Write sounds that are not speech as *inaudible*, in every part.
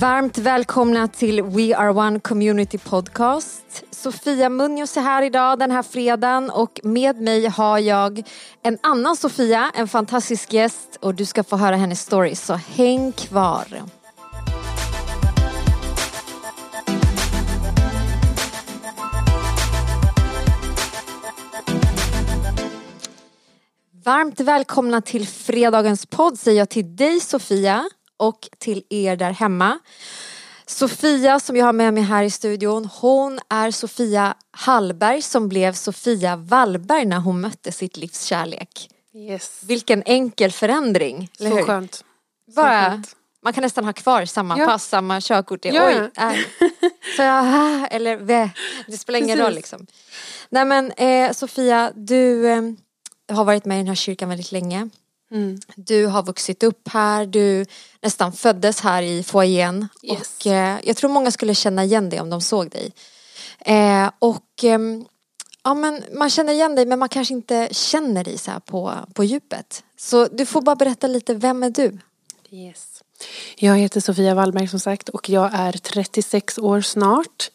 Varmt välkomna till We Are One Community Podcast. Sofia Munoz är här idag den här fredagen och med mig har jag en annan Sofia, en fantastisk gäst och du ska få höra hennes story så häng kvar. Varmt välkomna till fredagens podd säger jag till dig Sofia och till er där hemma. Sofia som jag har med mig här i studion, hon är Sofia Hallberg som blev Sofia Wallberg när hon mötte sitt livs kärlek. Yes. Vilken enkel förändring, Så skönt. Så Bara, skönt. man kan nästan ha kvar samma Ja. pass, samma körkort. Ja. Oj, äh. *laughs* Så jag, ah, eller vä. Det spelar ingen Precis. roll liksom. Nej men eh, Sofia, du eh, har varit med i den här kyrkan väldigt länge. Mm. Du har vuxit upp här, du nästan föddes här i foajén. Yes. Och eh, jag tror många skulle känna igen dig om de såg dig. Eh, och ehm, ja, men man känner igen dig men man kanske inte känner dig så här på, på djupet. Så du får bara berätta lite, vem är du? Yes. Jag heter Sofia Wallberg som sagt och jag är 36 år snart.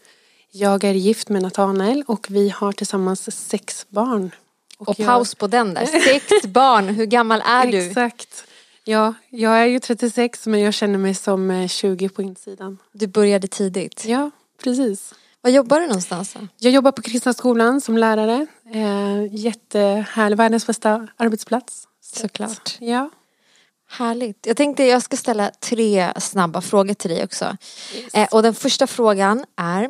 Jag är gift med Nathanael och vi har tillsammans sex barn. Och jag- paus på den där, sex *laughs* barn, hur gammal är du? Exakt. Ja, jag är ju 36 men jag känner mig som eh, 20 på insidan. Du började tidigt. Ja, precis. Var jobbar du någonstans då? Jag jobbar på Kristna skolan som lärare. Eh, jättehärlig, världens bästa arbetsplats. Så Såklart. Ja. Härligt. Jag tänkte jag ska ställa tre snabba frågor till dig också. Eh, och den första frågan är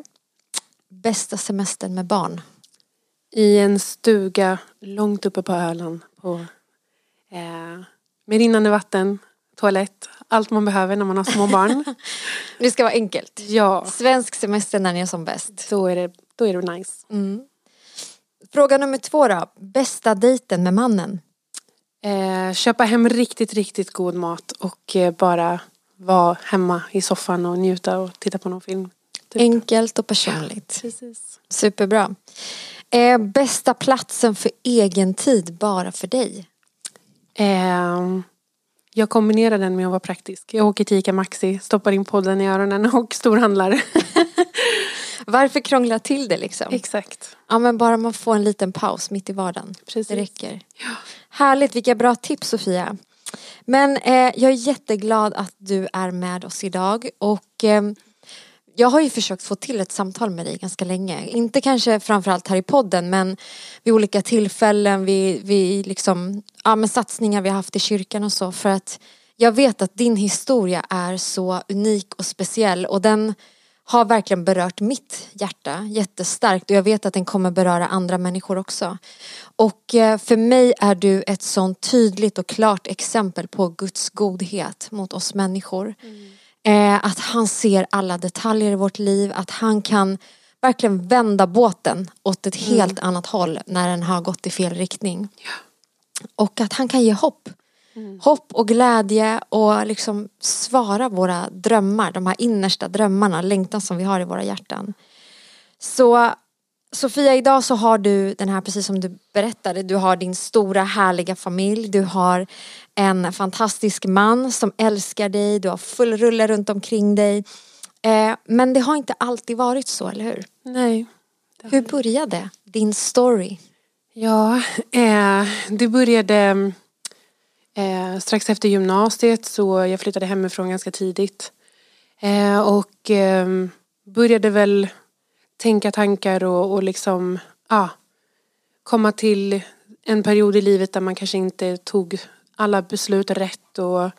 Bästa semestern med barn? I en stuga långt uppe på Öland. På, eh, med rinnande vatten, toalett, allt man behöver när man har små barn. *laughs* Det ska vara enkelt. ja, Svensk semester när ni är som bäst. då är det, då är det nice. Mm. Fråga nummer två då. Bästa dejten med mannen? Eh, köpa hem riktigt, riktigt god mat och eh, bara vara hemma i soffan och njuta och titta på någon film. Typ. Enkelt och personligt. Precis. Superbra. Eh, bästa platsen för egen tid bara för dig? Eh, jag kombinerar den med att vara praktisk. Jag åker till Ica Maxi, stoppar in podden i öronen och storhandlar. *laughs* Varför krångla till det liksom? Exakt. Ja men bara man får en liten paus mitt i vardagen. Precis. Det räcker. Härligt, vilka bra tips Sofia. Men eh, jag är jätteglad att du är med oss idag och eh, jag har ju försökt få till ett samtal med dig ganska länge. Inte kanske framförallt här i podden men vid olika tillfällen, vid, vid liksom, ja, men satsningar vi har haft i kyrkan och så för att jag vet att din historia är så unik och speciell och den har verkligen berört mitt hjärta jättestarkt och jag vet att den kommer beröra andra människor också. Och eh, för mig är du ett sånt tydligt och klart exempel på Guds godhet mot oss människor. Mm. Eh, att han ser alla detaljer i vårt liv, att han kan verkligen vända båten åt ett helt annat håll när den har gått i fel riktning. Och att han kan ge hopp. Hopp och glädje och liksom svara våra drömmar, de här innersta drömmarna, längtan som vi har i våra hjärtan. Så Sofia, idag så har du den här, precis som du berättade, du har din stora härliga familj, du har en fantastisk man som älskar dig, du har full rulle runt omkring dig. Eh, men det har inte alltid varit så, eller hur? Nej. Hur började din story? Ja, eh, det började eh, strax efter gymnasiet så jag flyttade hemifrån ganska tidigt. Eh, och eh, började väl tänka tankar och, och liksom ja, komma till en period i livet där man kanske inte tog alla beslut rätt och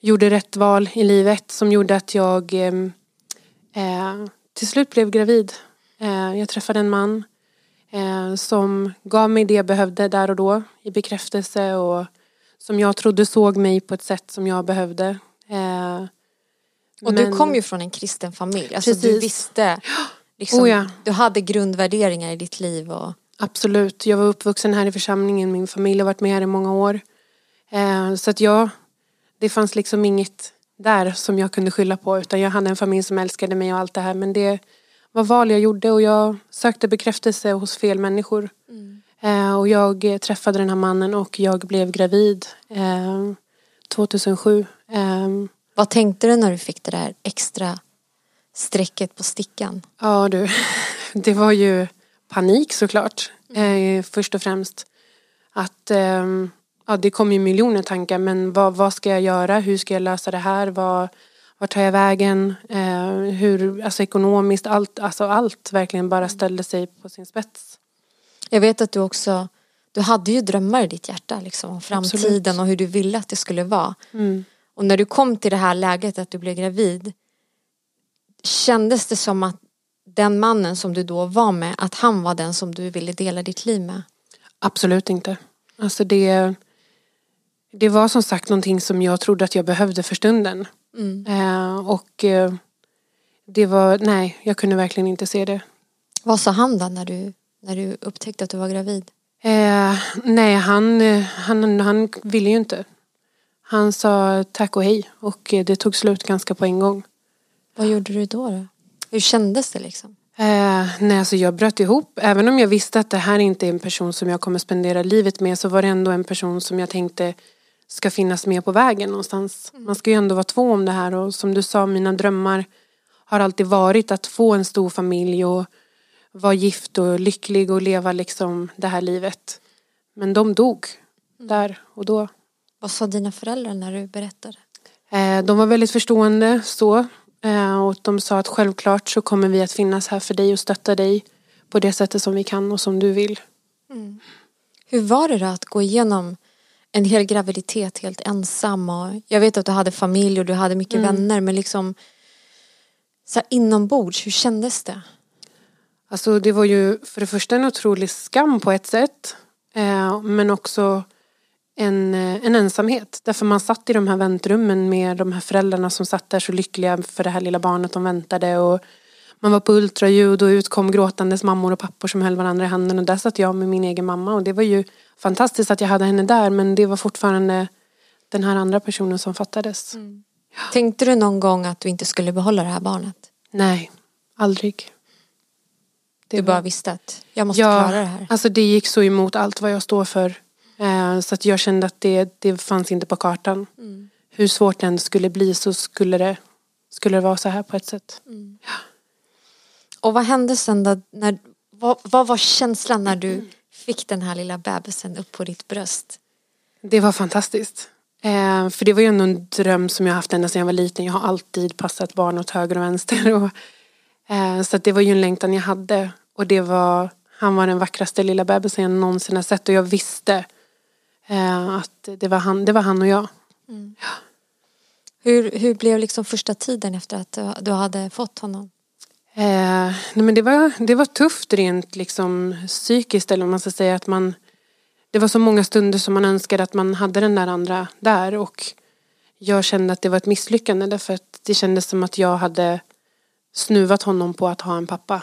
gjorde rätt val i livet som gjorde att jag eh, eh, till slut blev gravid. Eh, jag träffade en man eh, som gav mig det jag behövde där och då i bekräftelse och som jag trodde såg mig på ett sätt som jag behövde. Eh, Och du men- kom ju från en kristen familj, alltså du Precis. visste *gasps* *gasps* liksom, Oh ja. Du hade grundvärderingar i ditt liv och Absolut, jag var uppvuxen här i församlingen, min familj har varit med här i många år. Eh, så att jag, det fanns liksom inget där som jag kunde skylla på utan jag hade en familj som älskade mig och allt det här men det var val jag gjorde och jag sökte bekräftelse hos fel människor. Eh, och jag träffade den här mannen och jag blev gravid eh, 2007. Eh, Vad tänkte du när du fick det där extra strecket på stickan? Ja du, *laughs* det var ju panik såklart. Eh, först och främst. Att eh, ja, det kom ju miljoner tankar men vad, vad ska jag göra? Hur ska jag lösa det här? Vad, vart tar jag vägen? Eh, hur, alltså ekonomiskt, allt, alltså allt verkligen bara ställde sig på sin spets. Jag vet att du också, du hade ju drömmar i ditt hjärta liksom om framtiden Absolut. och hur du ville att det skulle vara. Mm. Och när du kom till det här läget att du blev gravid kändes det som att den mannen som du då var med, att han var den som du ville dela ditt liv med? Absolut inte. Alltså det, det var som sagt någonting som jag trodde att jag behövde för stunden. Mm. Eh, och eh, det var, nej, jag kunde verkligen inte se det. Vad sa han då när du, när du upptäckte att du var gravid? Eh, nej, han, han, han ville ju inte. Han sa tack och hej och eh, det tog slut ganska på en gång. Vad gjorde du då? då? Hur kändes det liksom? Eh, nej, alltså jag bröt ihop. Även om jag visste att det här inte är en person som jag kommer spendera livet med så var det ändå en person som jag tänkte ska finnas med på vägen någonstans. Man ska ju ändå vara två om det här och som du sa, mina drömmar har alltid varit att få en stor familj och vara gift och lycklig och leva liksom det här livet. Men de dog där och då. Vad sa dina föräldrar när du berättade? Eh, De var väldigt förstående så. Eh, Och de sa att självklart så kommer vi att finnas här för dig och stötta dig på det sättet som vi kan och som du vill. Hur var det då att gå igenom en hel graviditet helt ensam? Och jag vet att du hade familj och du hade mycket vänner men liksom så här inombords, hur kändes det? Alltså det var ju för det första en otrolig skam på ett sätt. eh, Men också en, eh, en ensamhet. Därför man satt i de här väntrummen med de här föräldrarna som satt där så lyckliga för det här lilla barnet de väntade. Och man var på ultraljud och ut kom gråtandes mammor och pappor som höll varandra i handen. Och där satt jag med min egen mamma. Och det var ju fantastiskt att jag hade henne där. Men det var fortfarande den här andra personen som fattades. Tänkte du någon gång att du inte skulle behålla det här barnet? Nej, aldrig. Det Du var- bara visste att jag måste klara det här. Alltså det gick så emot allt vad jag står för. Eh, så att jag kände att det, det fanns inte på kartan. Mm. Hur svårt det än skulle bli så skulle det, skulle det vara så här på ett sätt. Och vad hände sen då? När, vad, vad var känslan när du fick den här lilla bebisen upp på ditt bröst? Det var fantastiskt. Eh, för det var ju ändå en dröm som jag haft ända sedan jag var liten. Jag har alltid passat barn åt höger och vänster. Och, eh, så det var ju en längtan jag hade. Och det var, han var den vackraste lilla bebisen jag någonsin har sett. Och jag visste att det var, han, det var han och jag. Hur, hur blev liksom första tiden efter att du, hade fått honom? Eh, nej men det, var, det var tufft rent liksom, psykiskt eller om man ska säga att man Det var så många stunder som man önskade att man hade den där andra där och jag kände att det var ett misslyckande därför att det kändes som att jag hade snuvat honom på att ha en pappa.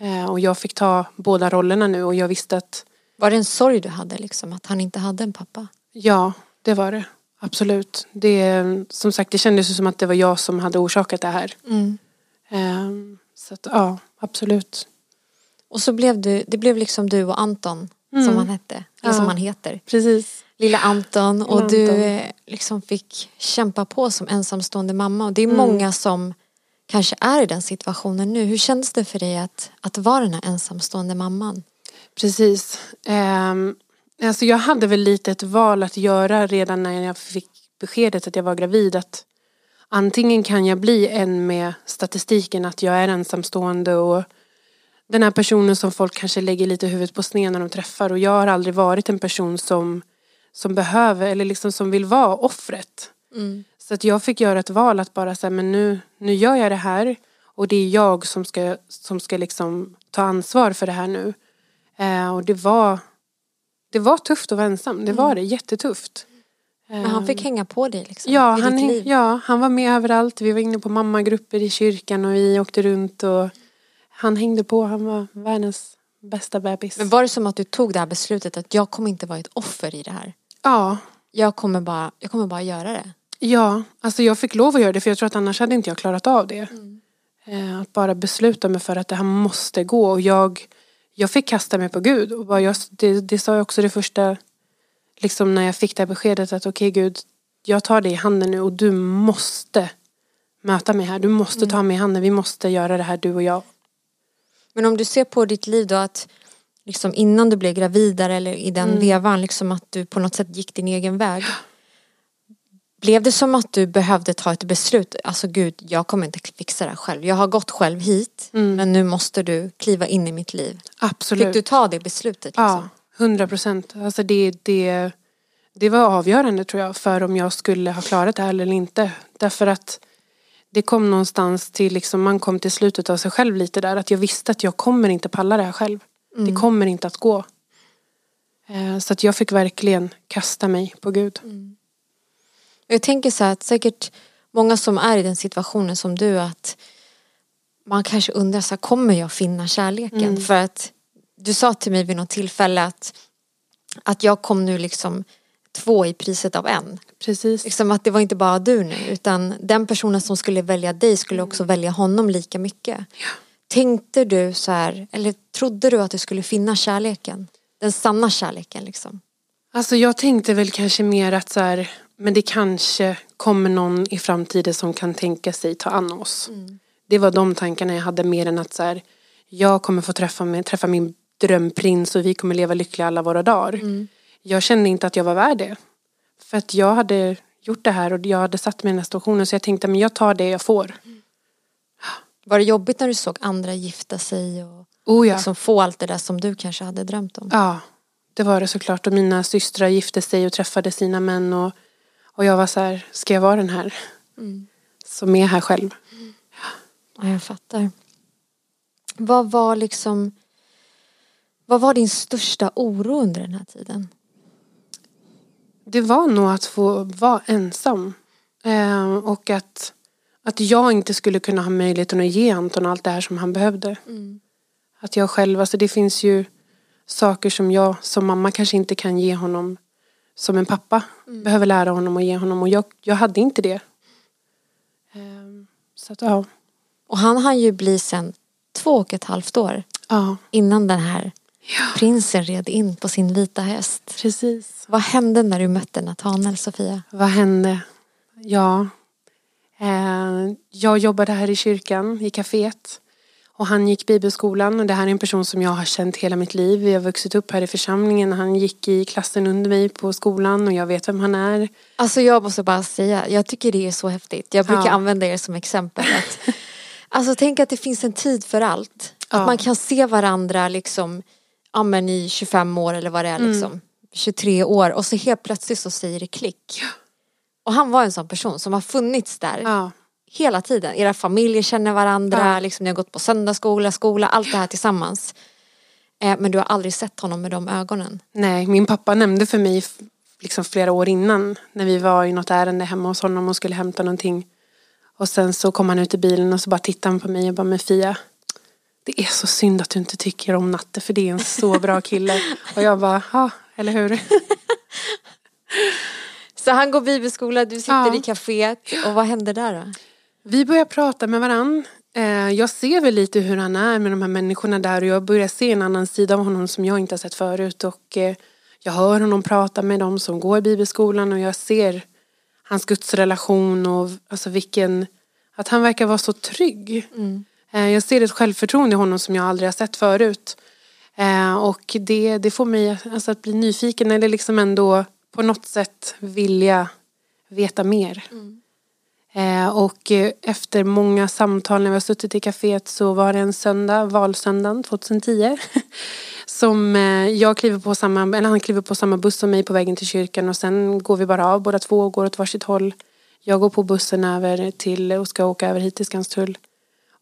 Eh, och jag fick ta båda rollerna nu och jag visste att Var det en sorg du hade liksom att han inte hade en pappa? ja, det var det. Absolut. Det, som sagt, det kändes som att det var jag som hade orsakat det här. Eh, så att, ja, absolut. Och så blev du, det blev liksom du och Anton som han hette, eller Ja. som han heter. Precis. Lilla Anton och Anton. du eh, liksom fick kämpa på som ensamstående mamma. Och det är många som kanske är i den situationen nu. Hur kändes det för dig att, att vara den här ensamstående mamman? Precis. Um, alltså jag hade väl lite ett val att göra redan när jag fick beskedet att jag var gravid. Att antingen kan jag bli en med statistiken att jag är ensamstående och den här personen som folk kanske lägger lite huvudet på sned när de träffar. Och jag har aldrig varit en person som, som behöver eller liksom som vill vara offret. Så att jag fick göra ett val att bara säga men nu, nu gör jag det här och det är jag som ska, som ska liksom ta ansvar för det här nu. Eh, och det var, det var tufft att vara ensam, det var det, jättetufft. Men han fick hänga på dig liksom, Ja han, ja, han var med överallt. Vi var inne på mammagrupper i kyrkan och vi åkte runt och han hängde på. Han var världens bästa bebis. Men var det som att du tog det här beslutet att jag kommer inte vara ett offer i det här? Ja, Jag kommer bara, jag kommer bara göra det. ja, alltså jag fick lov att göra det för jag tror att annars hade inte jag klarat av det. Mm. Eh, att bara besluta mig för att det här måste gå och jag, jag fick kasta mig på Gud. Och bara jag, det, det sa jag också det första, liksom när jag fick det här beskedet att okej Gud, jag tar dig i handen nu och du måste möta mig här. Du måste ta mig i handen. Vi måste göra det här du och jag. Men om du ser på ditt liv då att liksom innan du blev gravid eller i den Mm. vevan liksom att du på något sätt gick din egen väg. Blev det som att du behövde ta ett beslut? Alltså gud, jag kommer inte fixa det här själv. Jag har gått själv hit Mm. men nu måste du kliva in i mitt liv. Absolut. Fick du ta det beslutet? Liksom? Ja, hundra procent. Alltså det, det, det var avgörande tror jag för om jag skulle ha klarat det här eller inte. Därför att det kom någonstans till, liksom, man kom till slutet av sig själv lite där. Att jag visste att jag kommer inte palla det här själv. Det kommer inte att gå. Eh, Så att jag fick verkligen kasta mig på Gud. Jag tänker så här att säkert många som är i den situationen som du att man kanske undrar så här, kommer jag finna kärleken? Mm. För att du sa till mig vid något tillfälle att, att jag kom nu liksom två i priset av en. Precis. Liksom att det var inte bara du nu utan den personen som skulle välja dig skulle också välja honom lika mycket. Tänkte du så här, eller trodde du att du skulle finna kärleken? Den sanna kärleken liksom. Alltså jag tänkte väl kanske mer att så här, men det kanske kommer någon i framtiden som kan tänka sig ta an oss. Det var de tankarna jag hade mer än att så här, jag kommer få träffa, mig, träffa min drömprins och vi kommer leva lyckliga alla våra dagar. Jag kände inte att jag var värd det. För att jag hade gjort det här och jag hade satt mig i den här situationen så jag tänkte men jag tar det jag får. Var det jobbigt när du såg andra gifta sig och Oh ja. liksom få allt det där som du kanske hade drömt om? Ja, det var det såklart. Och mina systrar gifte sig och träffade sina män. Och, och jag var så här, ska jag vara den här som är här själv? Ja, jag fattar. Vad var liksom Vad var din största oro under den här tiden? Det var nog att få vara ensam. Eh, och att, att jag inte skulle kunna ha möjligheten att ge Anton allt det här som han behövde. Att jag själv, alltså det finns ju saker som jag som mamma kanske inte kan ge honom som en pappa behöver lära honom och ge honom och jag, jag hade inte det. Eh, så att ja. Och han hann ju bli sen två och ett halvt år Ja, innan den här prinsen red in på sin vita häst. precis. Vad hände när du mötte Nathanael, Sofia? Vad hände? Ja, eh, jag jobbade här i kyrkan, i kaféet. Och han gick bibelskolan och det här är en person som jag har känt hela mitt liv. Vi har vuxit upp här i församlingen. Han gick i klassen under mig på skolan och jag vet vem han är. Alltså jag måste bara säga, jag tycker det är så häftigt. Jag brukar Ja. använda er som exempel. Att, *laughs* alltså tänk att det finns en tid för allt. Att Ja. man kan se varandra liksom, ja men i 25 år eller vad det är liksom. 23 år och så helt plötsligt så säger det klick. Och han var en sån person som har funnits där Ja, hela tiden. Era familjer känner varandra, Ja. liksom, ni har gått på söndagsskola, skola, allt det här tillsammans. Eh, men du har aldrig sett honom med de ögonen. nej, min pappa nämnde för mig liksom flera år innan när vi var i något ärende hemma hos honom och skulle hämta någonting. Och sen så kom han ut i bilen och så bara tittade han på mig och bara, men Fia, det är så synd att du inte tycker om Natte för det är en så bra kille. *laughs* och jag bara, ja, eller hur? *laughs* Så han går bibelskola, du sitter Ja. i kaféet och vad händer där då? Vi börjar prata med varann. Eh, Jag ser väl lite hur han är med de här människorna där och jag börjar se en annan sida av honom som jag inte har sett förut. Och eh, jag hör honom prata med dem som går i bibelskolan och jag ser hans gudsrelation och alltså vilken, att han verkar vara så trygg. Eh, Jag ser ett självförtroende i honom som jag aldrig har sett förut. Och det, det får mig alltså att bli nyfiken eller liksom ändå på något sätt vilja veta mer. Eh, Eh, och eh, efter många samtal när vi har suttit i kaféet så var det en söndag, valsöndagen 2010. *laughs* som eh, jag kliver på samma, eller han kliver på samma buss som mig på vägen till kyrkan och sen går vi bara av båda två och går åt varsitt håll. Jag går på bussen över till och ska åka över hit till Skanstull.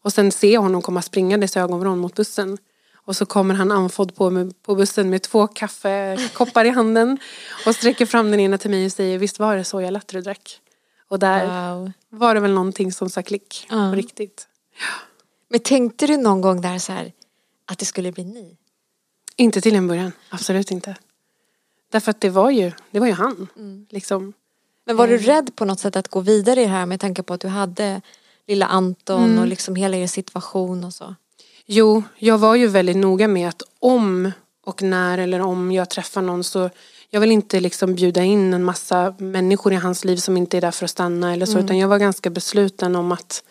Och sen ser jag honom komma springandes i ögonvrån mot bussen. Och så kommer han andfådd på, på bussen med två kaffekoppar i handen. Och sträcker fram den ena till mig och säger, visst var det så jag latte du drack? Och där Wow. var det väl någonting som sa klick Ja. på riktigt. Men tänkte du någon gång där så här att det skulle bli ni? Inte till en början, absolut inte. Därför att det var ju, det var ju han. Liksom. Men var du rädd på något sätt att gå vidare i det här med tanke på att du hade lilla Anton och liksom hela er situation och så? Jo, jag var ju väldigt noga med att om och när eller om jag träffar någon så jag vill inte liksom bjuda in en massa människor i hans liv som inte är där för att stanna eller så mm. utan jag var ganska besluten om att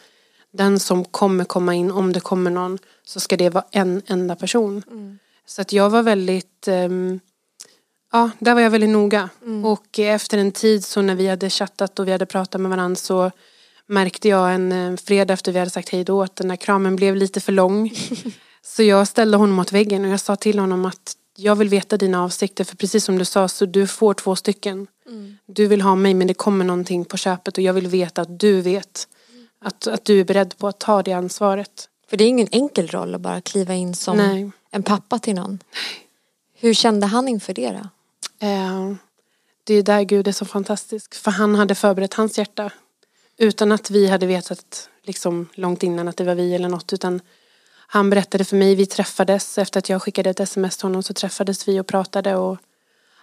den som kommer komma in, om det kommer någon, så ska det vara en enda person. Mm. Så att jag var väldigt, um, ja, där var jag väldigt noga. Mm. Och efter en tid så när vi hade chattat och vi hade pratat med varandra så märkte jag en eh, fredag efter vi hade sagt hej då att den där kramen blev lite för lång. *laughs* så jag ställde honom mot väggen och jag sa till honom att jag vill veta dina avsikter för precis som du sa så du får två stycken. Mm. Du vill ha mig men det kommer någonting på köpet och jag vill veta att du vet att, att du är beredd på att ta det ansvaret. För det är ingen enkel roll att bara kliva in som Nej. en pappa till någon. Hur kände han inför det då? Eh, det är där Gud är så fantastisk. För han hade förberett hans hjärta. Utan att vi hade vetat liksom, långt innan att det var vi eller något. Utan han berättade för mig, vi träffades efter att jag skickade ett sms till honom så träffades vi och pratade. Och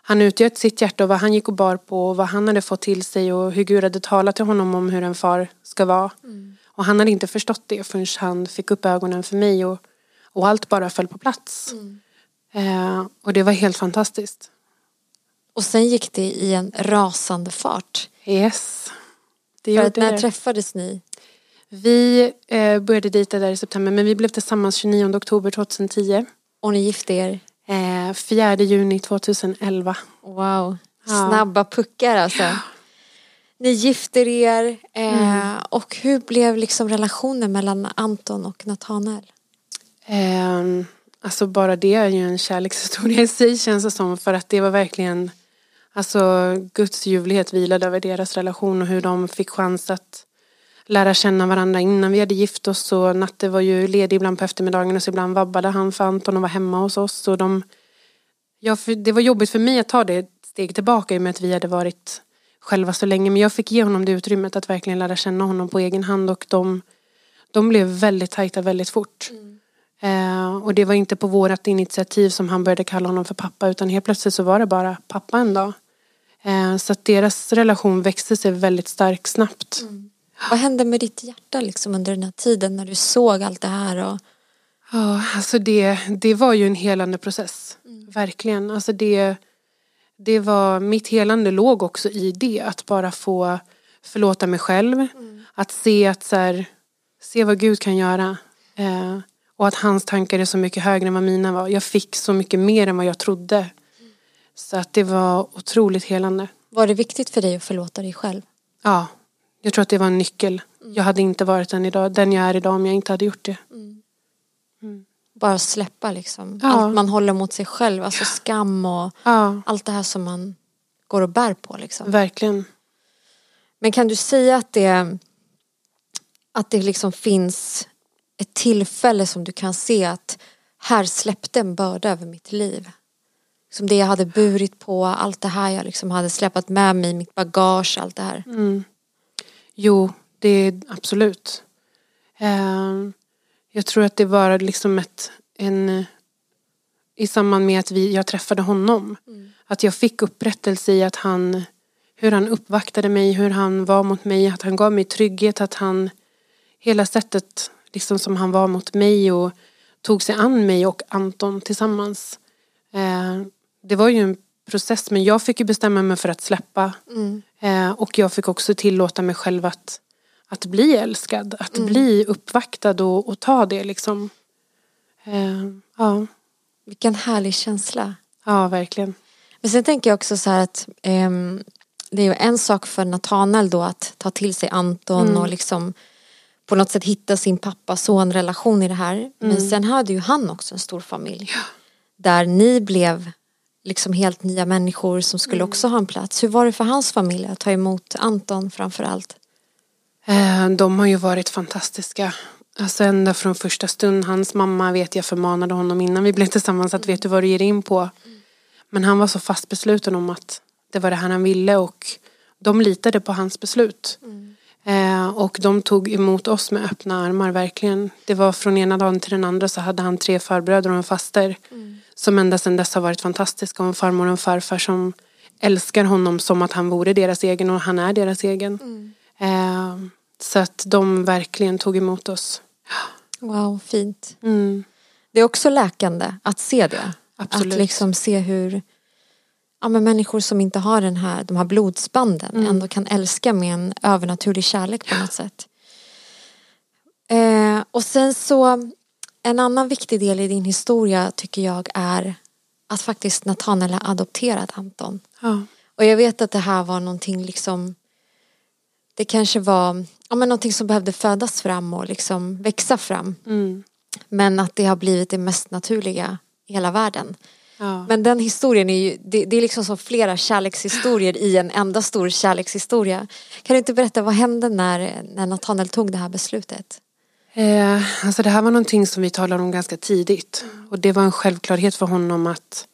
han utgöt sitt hjärta och vad han gick och bar på och vad han hade fått till sig och hur Gud hade talat till honom om hur en far ska vara. Mm. Och han hade inte förstått det förrän han fick upp ögonen för mig och, och allt bara föll på plats. Mm. Eh, och det var helt fantastiskt. Och sen gick det i en rasande fart. Yes. Det För att när det. träffades ni? Vi eh, började dejta där i september men vi blev tillsammans 29 oktober 2010. Och ni gifte er? Eh, 4 juni 2011. Wow, snabba puckar alltså. Ni gifter er eh, mm. och hur blev liksom relationen mellan Anton och Nathanael? Eh, alltså bara det är ju en kärlekshistoria i sig känns det som för att det var verkligen Alltså Guds ljuvlighet vilade över deras relation och hur de fick chans att lära känna varandra innan vi hade gift oss. Och Natte var ju ledig ibland på eftermiddagen och så ibland vabbade han för Anton och var hemma hos oss. Och de, ja, det var jobbigt för mig att ta det steg tillbaka i och med att vi hade varit själva så länge. Men jag fick ge honom det utrymmet att verkligen lära känna honom på egen hand och de, de blev väldigt tajta väldigt fort. Mm. Eh, och det var inte på vårat initiativ som han började kalla honom för pappa utan helt plötsligt så var det bara pappa en dag. Eh, så att deras relation växte sig väldigt stark snabbt. Mm. Vad hände med ditt hjärta liksom under den här tiden när du såg allt det här? Och... Ja, alltså det, det var ju en helande process. Mm. Verkligen. Alltså det, det var, mitt helande låg också i det. Att bara få förlåta mig själv. Mm. Att se att så här, se vad Gud kan göra. Eh, och att hans tankar är så mycket högre än vad mina var. Jag fick så mycket mer än vad jag trodde. Mm. Så att det var otroligt helande. Var det viktigt för dig att förlåta dig själv? Ja, jag tror att det var en nyckel. Mm. Jag hade inte varit den, idag, den jag är idag om jag inte hade gjort det. Mm. Mm. Bara släppa liksom. Ja. Allt man håller mot sig själv. Alltså skam och ja. allt det här som man går och bär på liksom. Verkligen. Men kan du säga att det att det liksom finns ett tillfälle som du kan se att här släppte en börda över mitt liv. Som det jag hade burit på, allt det här jag liksom hade släpat med mig, mitt bagage, allt det här. Mm. Jo, det är absolut. Ehm, jag tror att det var liksom ett, en, i samband med att vi, jag träffade honom. Mm. Att jag fick upprättelse i att han, hur han uppvaktade mig, hur han var mot mig, att han gav mig trygghet, att han, hela sättet liksom som han var mot mig och tog sig an mig och Anton tillsammans. Ehm, det var ju en process men jag fick ju bestämma mig för att släppa. Mm. Eh, och jag fick också tillåta mig själv att, att bli älskad. Att mm. bli uppvaktad och, och ta det liksom. Eh, ja. Vilken härlig känsla. Ja, verkligen. Men sen tänker jag också så här att eh, det är ju en sak för Nathanael då att ta till sig Anton mm. och liksom på något sätt hitta sin pappa-son relation i det här. Men mm. sen hade ju han också en stor familj. Ja. Där ni blev liksom helt nya människor som skulle mm. också ha en plats. Hur var det för hans familj att ta emot Anton framför allt? Eh, de har ju varit fantastiska. Alltså ända från första stund. Hans mamma vet jag förmanade honom innan vi blev tillsammans att vet du vad du ger in på. Men han var så fast besluten om att det var det här han ville och de litade på hans beslut. Mm. Eh, och de tog emot oss med öppna armar verkligen. Det var från ena dagen till den andra så hade han tre farbröder och en faster. Mm. Som ända sedan dess har varit fantastiska och en farmor och en farfar som älskar honom som att han vore deras egen och han är deras egen. Mm. Eh, så att de verkligen tog emot oss. Wow, fint. Mm. Det är också läkande att se det. Absolut. Att liksom se hur ja, men människor som inte har den här, de här blodsbanden Mm. ändå kan älska med en övernaturlig kärlek på något sätt. Eh, och sen så, en annan viktig del i din historia tycker jag är att faktiskt Nathanael har adopterat Anton. Ja. Och jag vet att det här var någonting liksom Det kanske var ja, men någonting som behövde födas fram och liksom växa fram. Mm. Men att det har blivit det mest naturliga i hela världen. Ja. Men den historien är ju, det, det är liksom som flera kärlekshistorier i en enda stor kärlekshistoria. Kan du inte berätta vad hände när, när Nathanael tog det här beslutet? Eh, alltså det här var någonting som vi talade om ganska tidigt. Och det var en självklarhet för honom att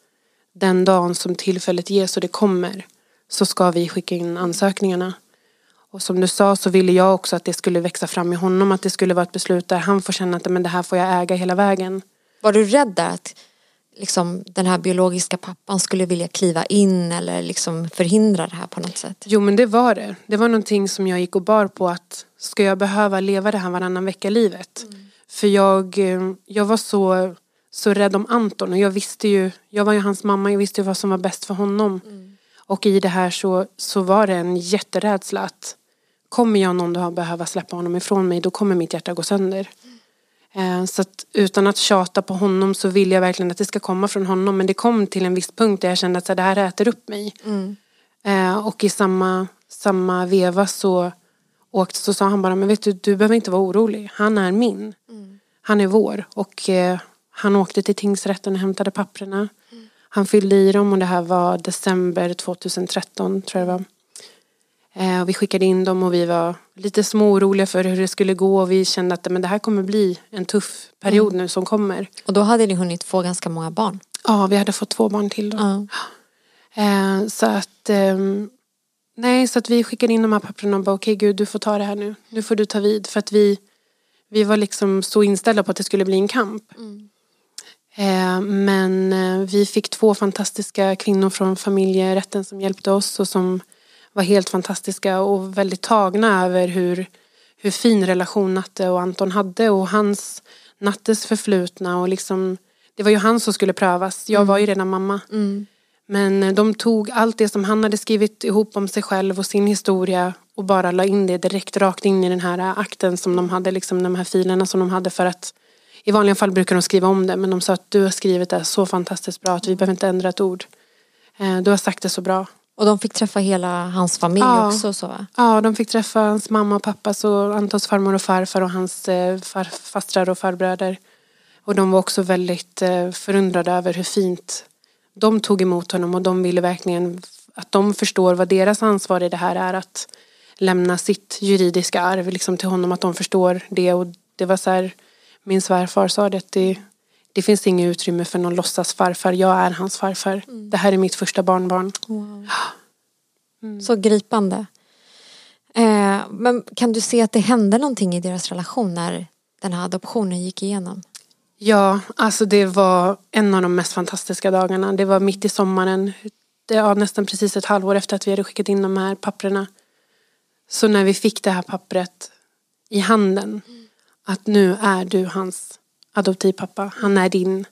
den dagen som tillfället ges och det kommer så ska vi skicka in ansökningarna. Och som du sa så ville jag också att det skulle växa fram i honom. Att det skulle vara ett beslut där han får känna att men det här får jag äga hela vägen. Var du rädd att liksom, den här biologiska pappan skulle vilja kliva in eller liksom förhindra det här på något sätt? Jo men det var det. Det var någonting som jag gick och bar på att ska jag behöva leva det här varannan vecka-livet? För jag, eh, jag var så, så rädd om Anton och jag visste ju, jag var ju hans mamma, jag visste ju vad som var bäst för honom. Och i det här så, så var det en jätterädsla att kommer jag någon dag behöva släppa honom ifrån mig då kommer mitt hjärta gå sönder. Eh, Så att utan att tjata på honom så vill jag verkligen att det ska komma från honom. Men det kom till en viss punkt där jag kände att så här, det här äter upp mig. Eh, och i samma, samma veva så, åkte, så sa han bara, men vet du, du behöver inte vara orolig. Han är min. Han är vår. Och eh, han åkte till tingsrätten och hämtade papperna. Han fyllde i dem och det här var december 2013 tror jag det var. Eh, vi skickade in dem och vi var lite små oroliga för hur det skulle gå och vi kände att men det här kommer bli en tuff period nu som kommer. Och då hade ni hunnit få ganska många barn. Ja, vi hade fått två barn till då. Ja. *gasps* Eh, så att ehm, Nej, så att vi skickade in de här papperna och bara okej gud du får ta det här nu. Nu får du ta vid. För att vi, vi var liksom så inställda på att det skulle bli en kamp. Eh, men eh, vi fick två fantastiska kvinnor från familjerätten som hjälpte oss och som var helt fantastiska och väldigt tagna över hur, hur fin relation Natte och Anton hade och hans Nattes förflutna och liksom det var ju han som skulle prövas. Jag var ju redan mamma. Men eh, de tog allt det som han hade skrivit ihop om sig själv och sin historia och bara la in det direkt rakt in i den här eh, akten som de hade, liksom de här filerna som de hade för att i vanliga fall brukar de skriva om det men de sa att du har skrivit det så fantastiskt bra att vi behöver inte ändra ett ord. Eh, Du har sagt det så bra. Och de fick träffa hela hans familj Ja. också så va? Ja, de fick träffa hans mamma och pappa, så Antons farmor och farfar och hans eh, far, fastrar och farbröder. Och de var också väldigt eh, förundrade över hur fint de tog emot honom och de ville verkligen att de förstår vad deras ansvar i det här är att lämna sitt juridiska arv liksom till honom, att de förstår det och det var så här, min svärfar sa det att det, finns inget utrymme för någon låtsas farfar, jag är hans farfar. Det här är mitt första barnbarn. *gasps* Så gripande. Eh, men kan du se att det hände någonting i deras relation när den här adoptionen gick igenom? Ja, alltså det var en av de mest fantastiska dagarna. Det var mitt i sommaren. Det var nästan precis ett halvår efter att vi hade skickat in de här papperna. Så när vi fick det här pappret i handen. Att nu är du hans adoptivpappa. Han är din.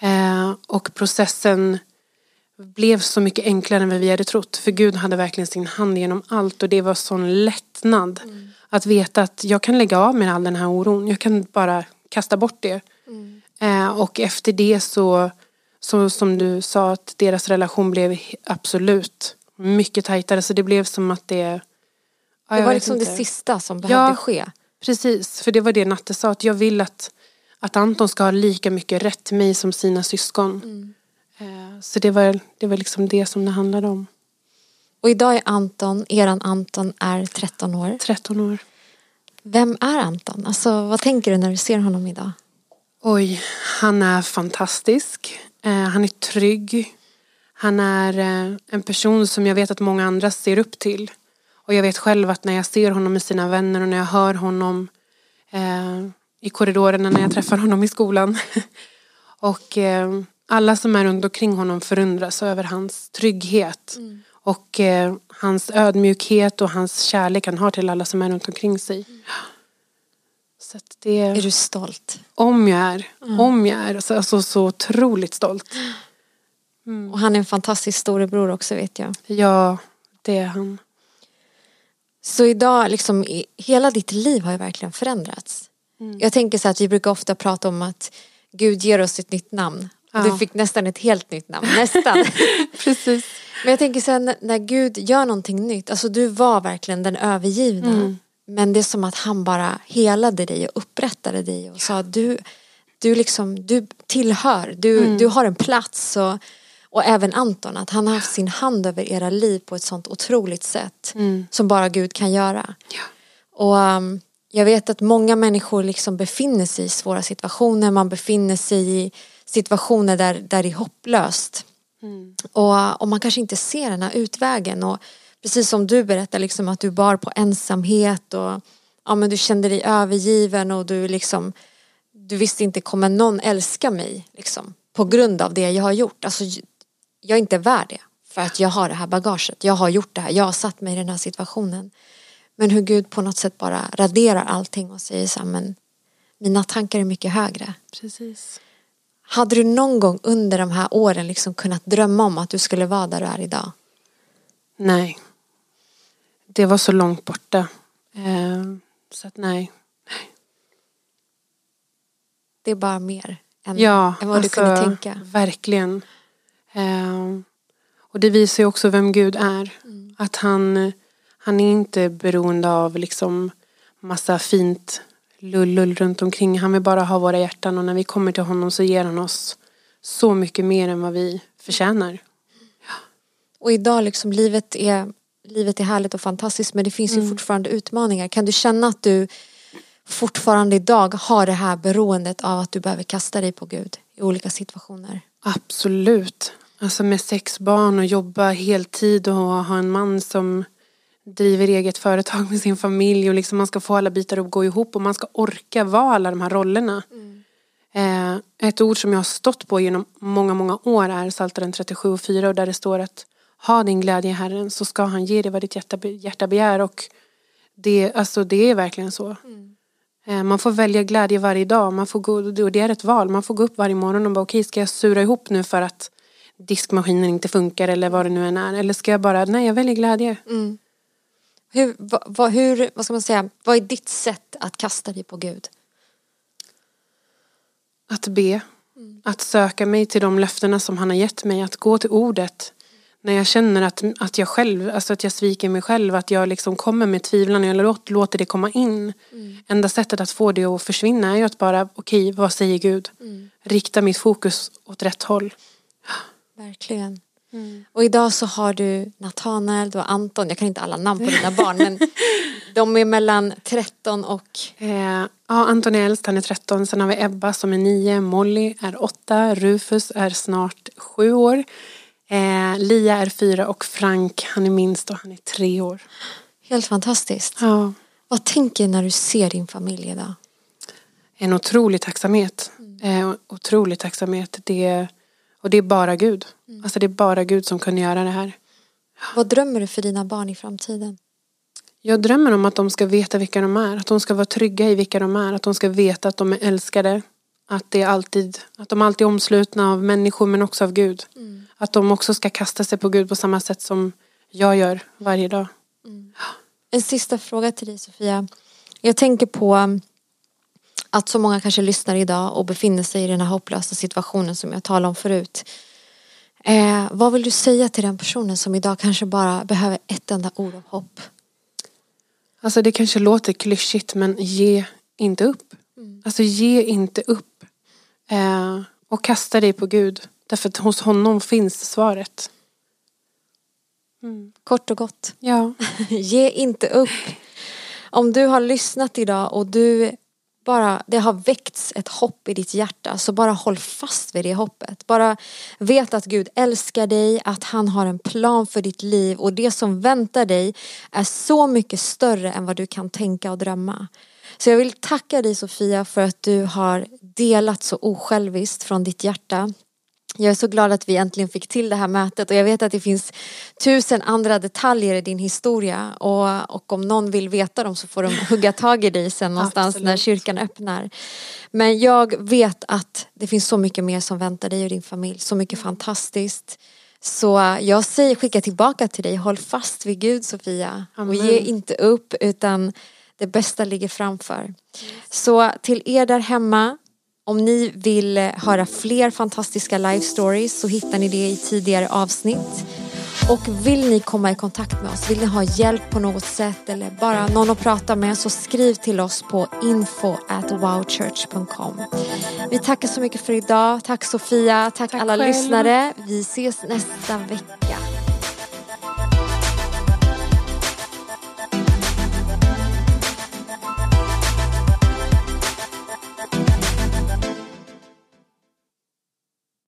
Eh, och processen blev så mycket enklare än vad vi hade trott. För Gud hade verkligen sin hand genom allt och det var sån lättnad. Att veta att jag kan lägga av med all den här oron. Jag kan bara kasta bort det. Eh, och efter det så, så, som du sa, att deras relation blev absolut mycket tajtare. Så det blev som att det... ja, Det var liksom det inte. sista som behövde Ja. ske. Precis, för det var det Natte sa. Att jag vill att, att Anton ska ha lika mycket rätt till mig som sina syskon. Eh, Så det var, det var liksom det som det handlade om. Och idag är Anton, eran Anton är 13 år. 13 år. Vem är Anton? Alltså vad tänker du när du ser honom idag? Oj, han är fantastisk. Eh, han är trygg. Han är eh, en person som jag vet att många andra ser upp till. Och jag vet själv att när jag ser honom med sina vänner och när jag hör honom eh, i korridorerna när jag träffar honom i skolan. *laughs* och eh, alla som är runt omkring honom förundras över hans trygghet. Och eh, hans ödmjukhet och hans kärlek han har till alla som är runt omkring sig. Så att det, Är du stolt? om jag är, om jag är så, alltså, så otroligt stolt. Och han är en fantastisk storebror också vet jag. Ja, det är han. Så idag, liksom, hela ditt liv har ju verkligen förändrats. Jag tänker så att vi brukar ofta prata om att Gud ger oss ett nytt namn. Ja. Du fick nästan ett helt nytt namn, nästan. *laughs* Precis. Men jag tänker så här, när, Gud gör någonting nytt, alltså du var verkligen den övergivna. Mm. Men det är som att han bara helade dig och upprättade dig och sa du, du liksom, du tillhör, du, Mm. du har en plats. Och, och även Anton, att han har haft sin hand över era liv på ett sånt otroligt sätt. Som bara Gud kan göra. Mm. Ja. Och um, jag vet att många människor liksom befinner sig i svåra situationer. Man befinner sig i situationer där, där det är hopplöst. Och, och man kanske inte ser den här utvägen. Och precis som du berättar liksom att du bar på ensamhet och ja, men du kände dig övergiven och du liksom du visste inte kommer någon älska mig liksom, på grund av det jag har gjort. Alltså, jag är inte värd det för att jag har det här bagaget. Jag har gjort det här, jag har satt mig i den här situationen. Men hur Gud på något sätt bara raderar allting och säger så här, men mina tankar är mycket högre. Precis. Hade du någon gång under de här åren liksom kunnat drömma om att du skulle vara där du är idag? Nej. Det var så långt borta. Eh, så att nej. Det är bara mer än, Ja, än vad du kunde alltså, tänka. Verkligen. Eh, och det visar ju också vem Gud är. Mm. Att han, han är inte beroende av liksom massa fint lullull runt omkring. Han vill bara ha våra hjärtan och när vi kommer till honom så ger han oss så mycket mer än vad vi förtjänar. Och idag liksom livet är, livet är härligt och fantastiskt men det finns ju fortfarande utmaningar. Kan du känna att du fortfarande idag har det här beroendet av att du behöver kasta dig på Gud i olika situationer? Absolut. Alltså med sex barn och jobba heltid och ha en man som driver eget företag med sin familj och liksom man ska få alla bitar att gå ihop och man ska orka vara alla de här rollerna. Eh, ett ord som jag har stått på genom många, många år är Psaltaren 37 och 4 och där det står att ha din glädje i Herren så ska han ge dig vad ditt hjärta, hjärta begär och det, alltså det är verkligen så. Eh, Man får välja glädje varje dag. Man får gå, och det är ett val. Man får gå upp varje morgon och bara okej, ska jag sura ihop nu för att diskmaskinen inte funkar eller vad det nu än är. Eller ska jag bara, nej jag väljer glädje. Mm. Hur, vad, vad, hur, vad ska man säga, vad är ditt sätt att kasta dig på Gud? Att be. Att söka mig till de löftena som han har gett mig. Att gå till ordet. När jag känner att, att jag själv, alltså att jag sviker mig själv. Att jag liksom kommer med tvivlan och jag låter, det komma in. Enda sättet att få det att försvinna är ju att bara, okej vad säger Gud? Rikta mitt fokus åt rätt håll. Verkligen. Och idag så har du Nathanael, du har Anton, jag kan inte alla namn på dina barn men *laughs* de är mellan 13 och Eh, ja, Anton är äldst, han är 13. Sen har vi Ebba som är 9. Molly är 8. Rufus är snart 7 år. Eh, Lia är 4 och Frank, han är minst och han är 3 år. helt fantastiskt. Ja. Vad tänker du när du ser din familj idag? En otrolig tacksamhet. Eh, otrolig tacksamhet. Det, och det är bara Gud. Alltså det är bara Gud som kunde göra det här. Vad drömmer du för dina barn i framtiden? Jag drömmer om att de ska veta vilka de är. Att de ska vara trygga i vilka de är. Att de ska veta att de är älskade. Att, det är alltid, att de alltid är omslutna av människor men också av Gud. Att de också ska kasta sig på Gud på samma sätt som jag gör varje dag. En sista fråga till dig Sofia. Jag tänker på att så många kanske lyssnar idag och befinner sig i den här hopplösa situationen som jag talade om förut. Eh, vad vill du säga till den personen som idag kanske bara behöver ett enda ord av hopp? Alltså det kanske låter klyschigt men ge inte upp. Alltså ge inte upp. Eh, och kasta dig på Gud. Därför att hos honom finns svaret. Kort och gott. Ja. *laughs* Ge inte upp. Om du har lyssnat idag och du bara, det har väckts ett hopp i ditt hjärta så bara håll fast vid det hoppet. Bara vet att Gud älskar dig, att han har en plan för ditt liv och det som väntar dig är så mycket större än vad du kan tänka och drömma. Så jag vill tacka dig Sofia för att du har delat så osjälviskt från ditt hjärta. Jag är så glad att vi äntligen fick till det här mötet och jag vet att det finns tusen andra detaljer i din historia och, och om någon vill veta dem så får de hugga tag i dig sen någonstans Absolut. när kyrkan öppnar. Men jag vet att det finns så mycket mer som väntar dig och din familj, så mycket fantastiskt. Så jag säger skicka tillbaka till dig, håll fast vid Gud Sofia Amen. och ge inte upp utan det bästa ligger framför. Så till er där hemma om ni vill höra fler fantastiska live stories så hittar ni det i tidigare avsnitt. Och vill ni komma i kontakt med oss, vill ni ha hjälp på något sätt eller bara någon att prata med så skriv till oss på info at wowchurch.com. Vi tackar så mycket för idag. Tack Sofia, tack, tack alla själv. lyssnare. Vi ses nästa vecka.